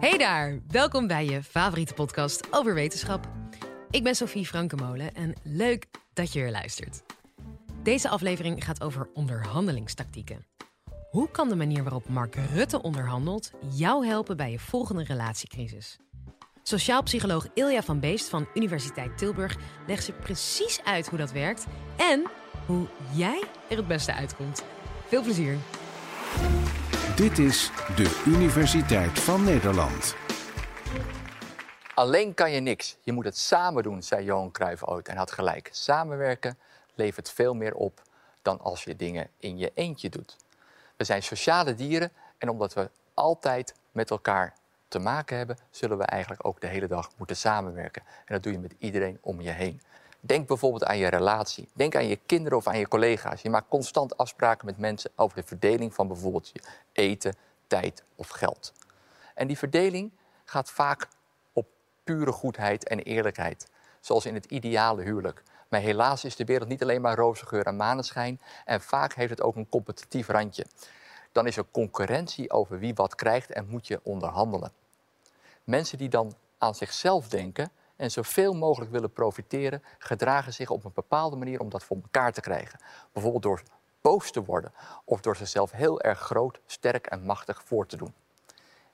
Hey daar, welkom bij je favoriete podcast over wetenschap. Ik ben Sophie Frankenmolen en leuk dat je weer luistert. Deze aflevering gaat over onderhandelingstactieken. Hoe kan de manier waarop Mark Rutte onderhandelt jou helpen bij je volgende relatiecrisis? Sociaal psycholoog Ilja van Beest van Universiteit Tilburg legt ze precies uit hoe dat werkt en hoe jij er het beste uitkomt. Veel plezier! Dit is de Universiteit van Nederland. Alleen kan je niks. Je moet het samen doen, zei Johan Cruijff ooit en had gelijk. Samenwerken levert veel meer op dan als je dingen in je eentje doet. We zijn sociale dieren en omdat we altijd met elkaar te maken hebben, zullen we eigenlijk ook de hele dag moeten samenwerken. En dat doe je met iedereen om je heen. Denk bijvoorbeeld aan je relatie. Denk aan je kinderen of aan je collega's. Je maakt constant afspraken met mensen over de verdeling van bijvoorbeeld je eten, tijd of geld. En die verdeling gaat vaak op pure goedheid en eerlijkheid, zoals in het ideale huwelijk. Maar helaas is de wereld niet alleen maar roze geur en maneschijn en vaak heeft het ook een competitief randje. Dan is er concurrentie over wie wat krijgt en moet je onderhandelen. Mensen die dan aan zichzelf denken en zoveel mogelijk willen profiteren, gedragen zich op een bepaalde manier om dat voor elkaar te krijgen. Bijvoorbeeld door boos te worden of door zichzelf heel erg groot, sterk en machtig voor te doen.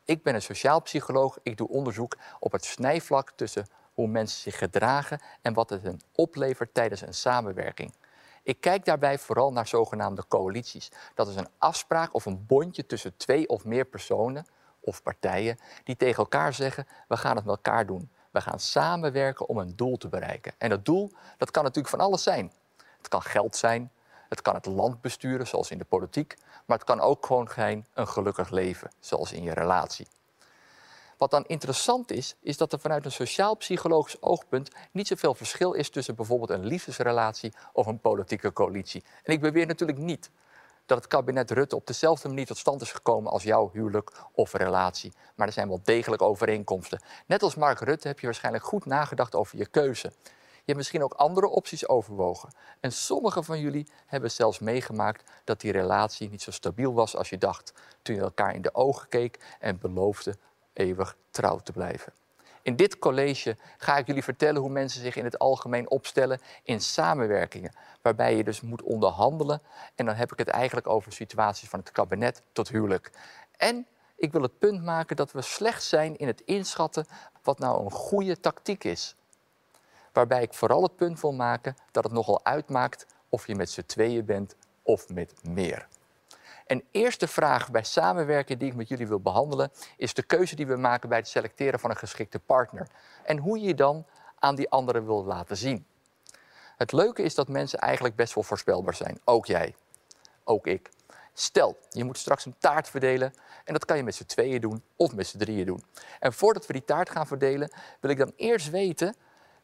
Ik ben een sociaal psycholoog. Ik doe onderzoek op het snijvlak tussen hoe mensen zich gedragen en wat het hen oplevert tijdens een samenwerking. Ik kijk daarbij vooral naar zogenaamde coalities. Dat is een afspraak of een bondje tussen twee of meer personen of partijen die tegen elkaar zeggen: we gaan het met elkaar doen. We gaan samenwerken om een doel te bereiken. En dat doel, dat kan natuurlijk van alles zijn. Het kan geld zijn, het kan het land besturen, zoals in de politiek, maar het kan ook gewoon zijn een gelukkig leven, zoals in je relatie. Wat dan interessant is, is dat er vanuit een sociaal-psychologisch oogpunt niet zoveel verschil is tussen bijvoorbeeld een liefdesrelatie of een politieke coalitie. En ik beweer natuurlijk niet dat het kabinet Rutte op dezelfde manier tot stand is gekomen als jouw huwelijk of relatie. Maar er zijn wel degelijk overeenkomsten. Net als Mark Rutte heb je waarschijnlijk goed nagedacht over je keuze. Je hebt misschien ook andere opties overwogen. En sommigen van jullie hebben zelfs meegemaakt dat die relatie niet zo stabiel was als je dacht. Toen je elkaar in de ogen keek en beloofde eeuwig trouw te blijven. In dit college ga ik jullie vertellen hoe mensen zich in het algemeen opstellen in samenwerkingen, waarbij je dus moet onderhandelen. En dan heb ik het eigenlijk over situaties van het kabinet tot huwelijk. En ik wil het punt maken dat we slecht zijn in het inschatten wat nou een goede tactiek is. Waarbij ik vooral het punt wil maken dat het nogal uitmaakt of je met z'n tweeën bent of met meer. En eerste vraag bij samenwerken die ik met jullie wil behandelen, is de keuze die we maken bij het selecteren van een geschikte partner. En hoe je je dan aan die anderen wil laten zien. Het leuke is dat mensen eigenlijk best wel voorspelbaar zijn. Ook jij. Ook ik. Stel, je moet straks een taart verdelen en dat kan je met z'n tweeën doen of met z'n drieën doen. En voordat we die taart gaan verdelen, wil ik dan eerst weten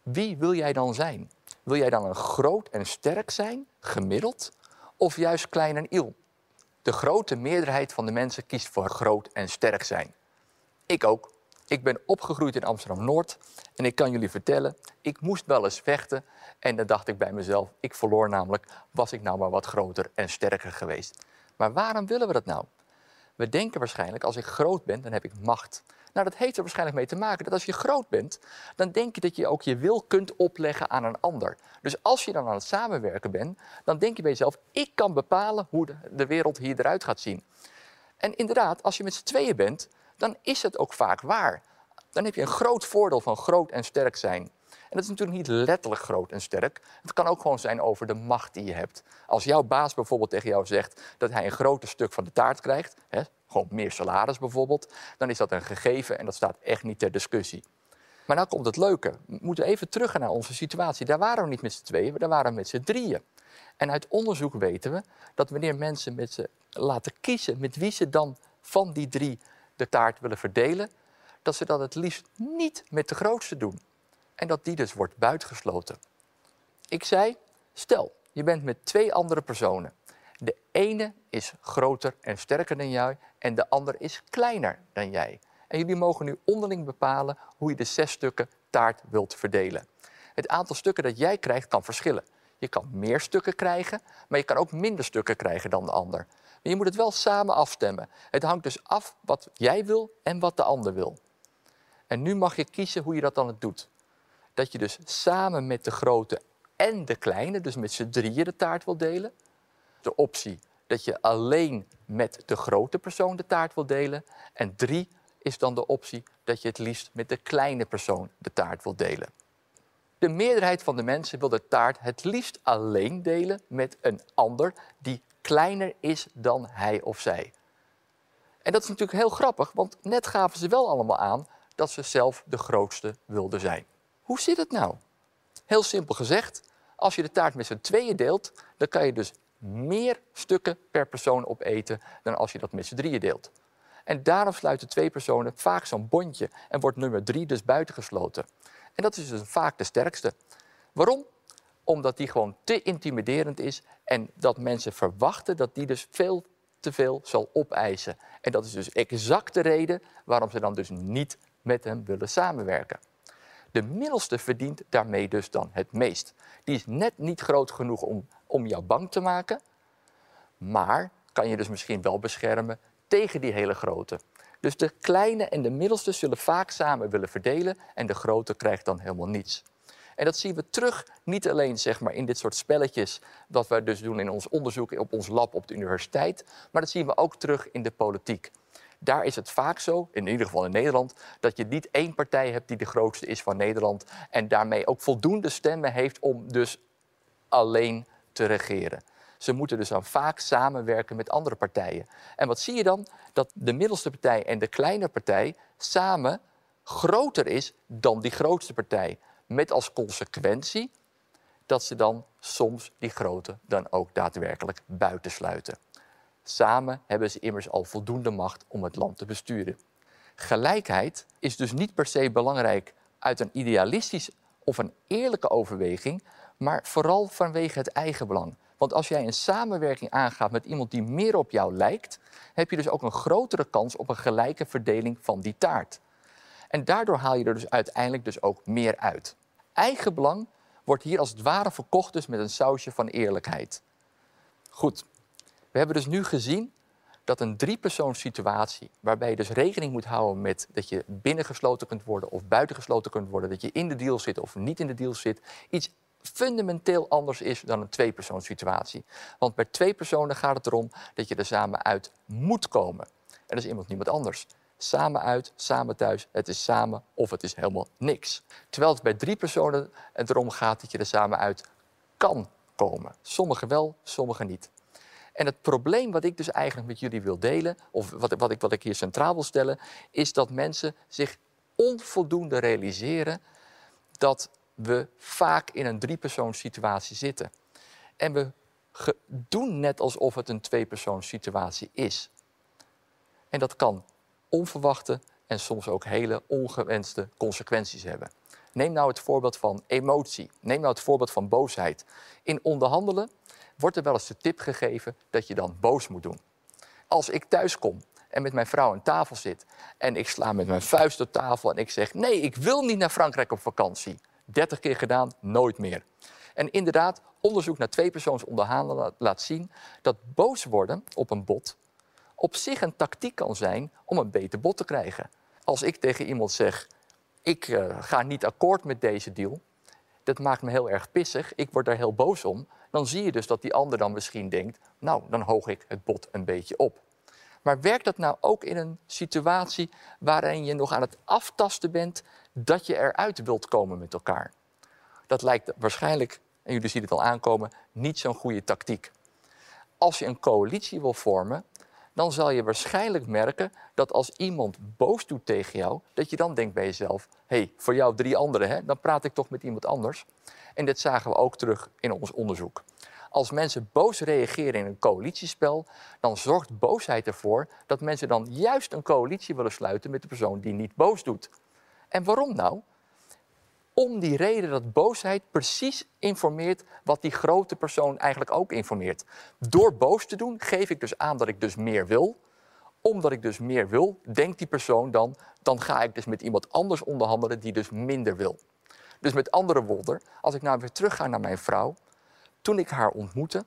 wie wil jij dan zijn? Wil jij dan een groot en sterk zijn, gemiddeld, of juist klein en iel? De grote meerderheid van de mensen kiest voor groot en sterk zijn. Ik ook. Ik ben opgegroeid in Amsterdam-Noord en ik kan jullie vertellen, ik moest wel eens vechten. En dan dacht ik bij mezelf, ik verloor namelijk, was ik nou maar wat groter en sterker geweest. Maar waarom willen we dat nou? We denken waarschijnlijk, als ik groot ben, dan heb ik macht. Nou, dat heeft er waarschijnlijk mee te maken dat als je groot bent, dan denk je dat je ook je wil kunt opleggen aan een ander. Dus als je dan aan het samenwerken bent, dan denk je bij jezelf, ik kan bepalen hoe de, wereld hier eruit gaat zien. En inderdaad, als je met z'n tweeën bent, dan is het ook vaak waar. Dan heb je een groot voordeel van groot en sterk zijn. En dat is natuurlijk niet letterlijk groot en sterk. Het kan ook gewoon zijn over de macht die je hebt. Als jouw baas bijvoorbeeld tegen jou zegt dat hij een groter stuk van de taart krijgt, hè, gewoon meer salaris bijvoorbeeld, dan is dat een gegeven en dat staat echt niet ter discussie. Maar nou komt het leuke. We moeten even terug naar onze situatie. Daar waren we niet met z'n tweeën, daar waren we met z'n drieën. En uit onderzoek weten we dat wanneer mensen met ze laten kiezen met wie ze dan van die drie de taart willen verdelen, dat ze dat het liefst niet met de grootste doen. En dat die dus wordt buitengesloten. Ik zei, stel, je bent met twee andere personen. De ene is groter en sterker dan jij en de ander is kleiner dan jij. En jullie mogen nu onderling bepalen hoe je de zes stukken taart wilt verdelen. Het aantal stukken dat jij krijgt kan verschillen. Je kan meer stukken krijgen, maar je kan ook minder stukken krijgen dan de ander. Maar je moet het wel samen afstemmen. Het hangt dus af wat jij wil en wat de ander wil. En nu mag je kiezen hoe je dat dan doet. Dat je dus samen met de grote en de kleine, dus met z'n drieën de taart wil delen. De optie dat je alleen met de grote persoon de taart wil delen. En drie is dan de optie dat je het liefst met de kleine persoon de taart wil delen. De meerderheid van de mensen wil de taart het liefst alleen delen met een ander die kleiner is dan hij of zij. En dat is natuurlijk heel grappig, want net gaven ze wel allemaal aan dat ze zelf de grootste wilden zijn. Hoe zit het nou? Heel simpel gezegd, als je de taart met z'n tweeën deelt, dan kan je dus meer stukken per persoon opeten dan als je dat met z'n drieën deelt. En daarom sluiten twee personen vaak zo'n bondje en wordt nummer drie dus buitengesloten. En dat is dus vaak de sterkste. Waarom? Omdat die gewoon te intimiderend is en dat mensen verwachten dat die dus veel te veel zal opeisen. En dat is dus exact de reden waarom ze dan dus niet met hem willen samenwerken. De middelste verdient daarmee dus dan het meest. Die is net niet groot genoeg om, om jou bang te maken, maar kan je dus misschien wel beschermen tegen die hele grote. Dus de kleine en de middelste zullen vaak samen willen verdelen en de grote krijgt dan helemaal niets. En dat zien we terug niet alleen zeg maar, in dit soort spelletjes, wat we dus doen in ons onderzoek op ons lab op de universiteit, maar dat zien we ook terug in de politiek. Daar is het vaak zo, in ieder geval in Nederland, dat je niet één partij hebt die de grootste is van Nederland en daarmee ook voldoende stemmen heeft om dus alleen te regeren. Ze moeten dus dan vaak samenwerken met andere partijen. En wat zie je dan? Dat de middelste partij en de kleine partij samen groter is dan die grootste partij. Met als consequentie dat ze dan soms die grote dan ook daadwerkelijk buitensluiten. Samen hebben ze immers al voldoende macht om het land te besturen. Gelijkheid is dus niet per se belangrijk uit een idealistisch of een eerlijke overweging, maar vooral vanwege het eigen belang. Want als jij een samenwerking aangaat met iemand die meer op jou lijkt, heb je dus ook een grotere kans op een gelijke verdeling van die taart. En daardoor haal je er dus uiteindelijk dus ook meer uit. Eigenbelang wordt hier als het ware verkocht dus met een sausje van eerlijkheid. Goed, we hebben dus nu gezien dat een driepersoonssituatie, waarbij je dus rekening moet houden met dat je binnengesloten kunt worden of buitengesloten kunt worden, dat je in de deal zit of niet in de deal zit, iets fundamenteel anders is dan een tweepersoonssituatie. Want bij twee personen gaat het erom dat je er samen uit moet komen. En dat is iemand niemand anders. Samen uit, samen thuis, het is samen of het is helemaal niks. Terwijl het bij drie personen erom gaat dat je er samen uit kan komen. Sommigen wel, sommigen niet. En het probleem wat ik dus eigenlijk met jullie wil delen, of wat, wat, ik, wat ik hier centraal wil stellen, is dat mensen zich onvoldoende realiseren dat we vaak in een driepersoonssituatie zitten. En we doen net alsof het een tweepersoonssituatie is. En dat kan onverwachte en soms ook hele ongewenste consequenties hebben. Neem nou het voorbeeld van emotie. Neem nou het voorbeeld van boosheid. In onderhandelen wordt er wel eens de tip gegeven dat je dan boos moet doen. Als ik thuis kom en met mijn vrouw aan tafel zit en ik sla met mijn vuist op tafel en ik zeg: Nee, ik wil niet naar Frankrijk op vakantie. 30 keer gedaan, nooit meer. En inderdaad, onderzoek naar tweepersoons onderhandelen laat zien dat boos worden op een bod op zich een tactiek kan zijn om een beter bod te krijgen. Als ik tegen iemand zeg: Ik uh, ga niet akkoord met deze deal, dat maakt me heel erg pissig, ik word daar heel boos om, dan zie je dus dat die ander dan misschien denkt: Nou, dan hoog ik het bod een beetje op. Maar werkt dat nou ook in een situatie waarin je nog aan het aftasten bent dat je eruit wilt komen met elkaar? Dat lijkt waarschijnlijk, en jullie zien het al aankomen, niet zo'n goede tactiek. Als je een coalitie wil vormen, dan zal je waarschijnlijk merken dat als iemand boos doet tegen jou, dat je dan denkt bij jezelf: hé, hey, voor jou drie anderen, hè, dan praat ik toch met iemand anders. En dit zagen we ook terug in ons onderzoek. Als mensen boos reageren in een coalitiespel, dan zorgt boosheid ervoor dat mensen dan juist een coalitie willen sluiten met de persoon die niet boos doet. En waarom nou? Om die reden dat boosheid precies informeert wat die grote persoon eigenlijk ook informeert. Door boos te doen geef ik dus aan dat ik dus meer wil. Omdat ik dus meer wil, denkt die persoon dan, dan ga ik dus met iemand anders onderhandelen die dus minder wil. Dus met andere woorden, als ik nou weer terugga naar mijn vrouw, toen ik haar ontmoette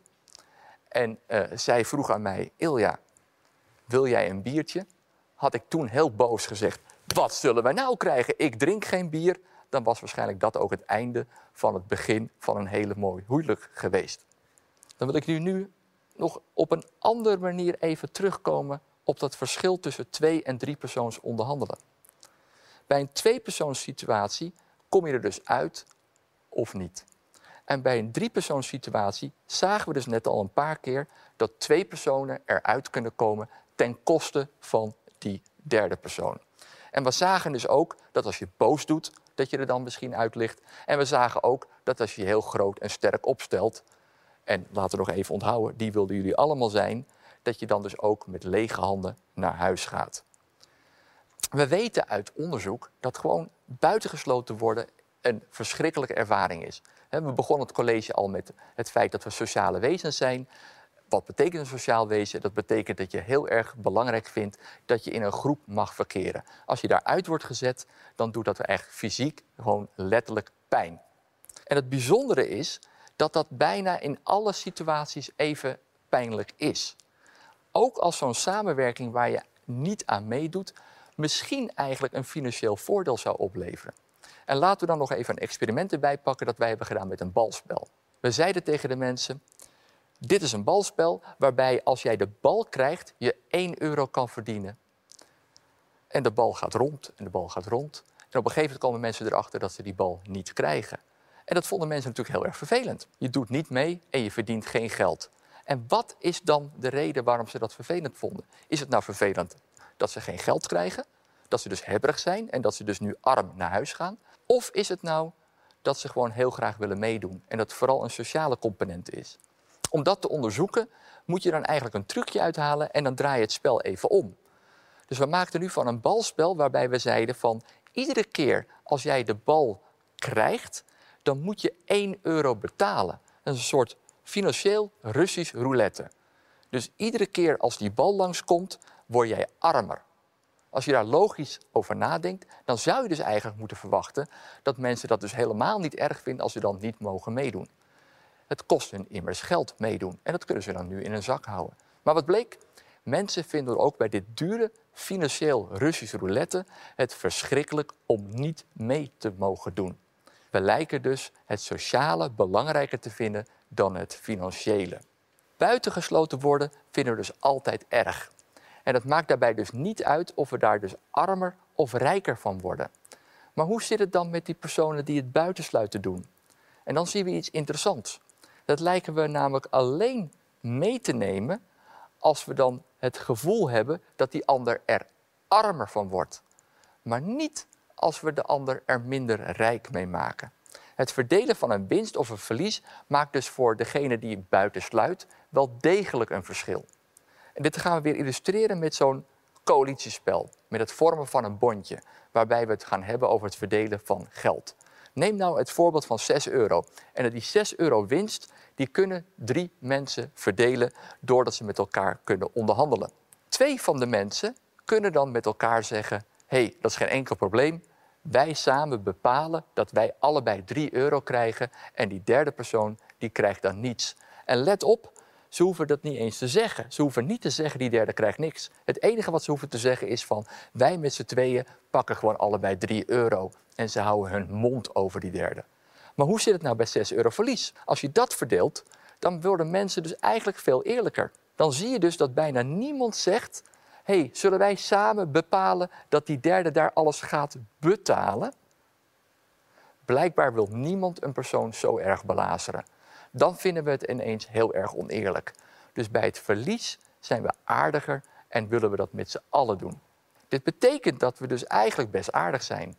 en uh, zij vroeg aan mij, Ilja, wil jij een biertje? Had ik toen heel boos gezegd, wat zullen wij nou krijgen? Ik drink geen bier. Dan was waarschijnlijk dat ook het einde van het begin van een hele mooi huwelijk geweest. Dan wil ik nu, nu nog op een andere manier even terugkomen op dat verschil tussen twee- en drie-persoons onderhandelen. Bij een twee-persoons-situatie kom je er dus uit of niet. En bij een drie-persoons-situatie zagen we dus net al een paar keer dat twee personen eruit kunnen komen ten koste van die derde persoon. En we zagen dus ook dat als je boos doet, dat je er dan misschien uit ligt. En we zagen ook dat als je je heel groot en sterk opstelt, en laten we nog even onthouden, die wilden jullie allemaal zijn, dat je dan dus ook met lege handen naar huis gaat. We weten uit onderzoek dat gewoon buitengesloten worden een verschrikkelijke ervaring is. We begonnen het college al met het feit dat we sociale wezens zijn. Wat betekent een sociaal wezen? Dat betekent dat je heel erg belangrijk vindt dat je in een groep mag verkeren. Als je daaruit wordt gezet, dan doet dat echt fysiek gewoon letterlijk pijn. En het bijzondere is dat dat bijna in alle situaties even pijnlijk is. Ook als zo'n samenwerking waar je niet aan meedoet, misschien eigenlijk een financieel voordeel zou opleveren. En laten we dan nog even een experiment erbij pakken dat wij hebben gedaan met een balspel. We zeiden tegen de mensen: Dit is een balspel waarbij als jij de bal krijgt, je 1 euro kan verdienen. En de bal gaat rond en de bal gaat rond. En op een gegeven moment komen mensen erachter dat ze die bal niet krijgen. En dat vonden mensen natuurlijk heel erg vervelend. Je doet niet mee en je verdient geen geld. En wat is dan de reden waarom ze dat vervelend vonden? Is het nou vervelend dat ze geen geld krijgen? Dat ze dus hebberig zijn en dat ze dus nu arm naar huis gaan? Of is het nou dat ze gewoon heel graag willen meedoen en dat vooral een sociale component is? Om dat te onderzoeken moet je dan eigenlijk een trucje uithalen en dan draai je het spel even om. Dus we maakten nu van een balspel waarbij we zeiden van iedere keer als jij de bal krijgt, dan moet je 1 euro betalen. Een soort financieel Russisch roulette. Dus iedere keer als die bal langskomt, word jij armer. Als je daar logisch over nadenkt, dan zou je dus eigenlijk moeten verwachten dat mensen dat dus helemaal niet erg vinden als ze dan niet mogen meedoen. Het kost hun immers geld meedoen en dat kunnen ze dan nu in hun zak houden. Maar wat bleek? Mensen vinden ook bij dit dure financieel Russisch roulette het verschrikkelijk om niet mee te mogen doen. We lijken dus het sociale belangrijker te vinden dan het financiële. Buitengesloten worden vinden we dus altijd erg. En het maakt daarbij dus niet uit of we daar dus armer of rijker van worden. Maar hoe zit het dan met die personen die het buitensluiten doen? En dan zien we iets interessants. Dat lijken we namelijk alleen mee te nemen als we dan het gevoel hebben dat die ander er armer van wordt. Maar niet als we de ander er minder rijk mee maken. Het verdelen van een winst of een verlies maakt dus voor degene die het buitensluit wel degelijk een verschil. En dit gaan we weer illustreren met zo'n coalitiespel, met het vormen van een bondje, waarbij we het gaan hebben over het verdelen van geld. Neem nou het voorbeeld van 6 euro. En die 6 euro winst, die kunnen drie mensen verdelen doordat ze met elkaar kunnen onderhandelen. Twee van de mensen kunnen dan met elkaar zeggen: hé, hey, dat is geen enkel probleem. Wij samen bepalen dat wij allebei 3 euro krijgen en die derde persoon die krijgt dan niets. En let op, ze hoeven dat niet eens te zeggen. Ze hoeven niet te zeggen die derde krijgt niks. Het enige wat ze hoeven te zeggen is van wij met z'n tweeën pakken gewoon allebei 3 euro. En ze houden hun mond over die derde. Maar hoe zit het nou bij 6 euro verlies? Als je dat verdeelt, dan worden mensen dus eigenlijk veel eerlijker. Dan zie je dus dat bijna niemand zegt hey, zullen wij samen bepalen dat die derde daar alles gaat betalen? Blijkbaar wil niemand een persoon zo erg belazeren. Dan vinden we het ineens heel erg oneerlijk. Dus bij het verlies zijn we aardiger en willen we dat met z'n allen doen. Dit betekent dat we dus eigenlijk best aardig zijn.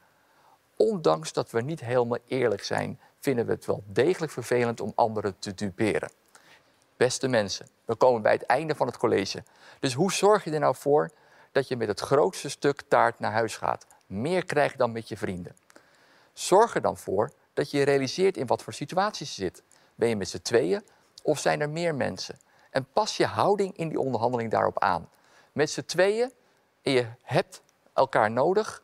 Ondanks dat we niet helemaal eerlijk zijn, vinden we het wel degelijk vervelend om anderen te duperen. Beste mensen, we komen bij het einde van het college. Dus hoe zorg je er nou voor dat je met het grootste stuk taart naar huis gaat? Meer krijgt dan met je vrienden. Zorg er dan voor dat je realiseert in wat voor situaties je zit. Ben je met z'n tweeën of zijn er meer mensen? En pas je houding in die onderhandeling daarop aan. Met z'n tweeën en je hebt elkaar nodig.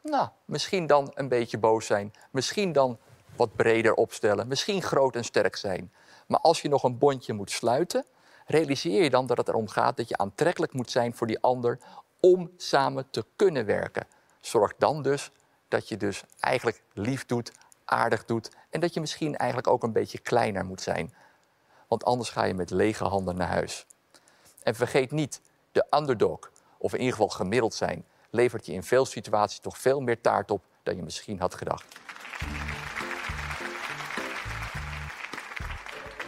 Nou, misschien dan een beetje boos zijn. Misschien dan wat breder opstellen. Misschien groot en sterk zijn. Maar als je nog een bondje moet sluiten, realiseer je dan dat het erom gaat dat je aantrekkelijk moet zijn voor die ander om samen te kunnen werken. Zorg dan dus dat je dus eigenlijk lief doet, aardig doet en dat je misschien eigenlijk ook een beetje kleiner moet zijn. Want anders ga je met lege handen naar huis. En vergeet niet, de underdog, of in ieder geval gemiddeld zijn, levert je in veel situaties toch veel meer taart op dan je misschien had gedacht.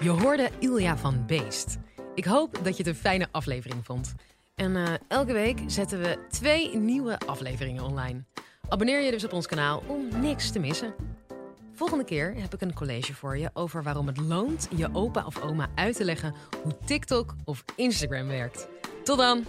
Je hoorde Ilja van Beest. Ik hoop dat je het een fijne aflevering vond. En eh, elke week zetten we twee nieuwe afleveringen online. Abonneer je dus op ons kanaal om niks te missen. Volgende keer heb ik een college voor je over waarom het loont je opa of oma uit te leggen hoe TikTok of Instagram werkt. Tot dan!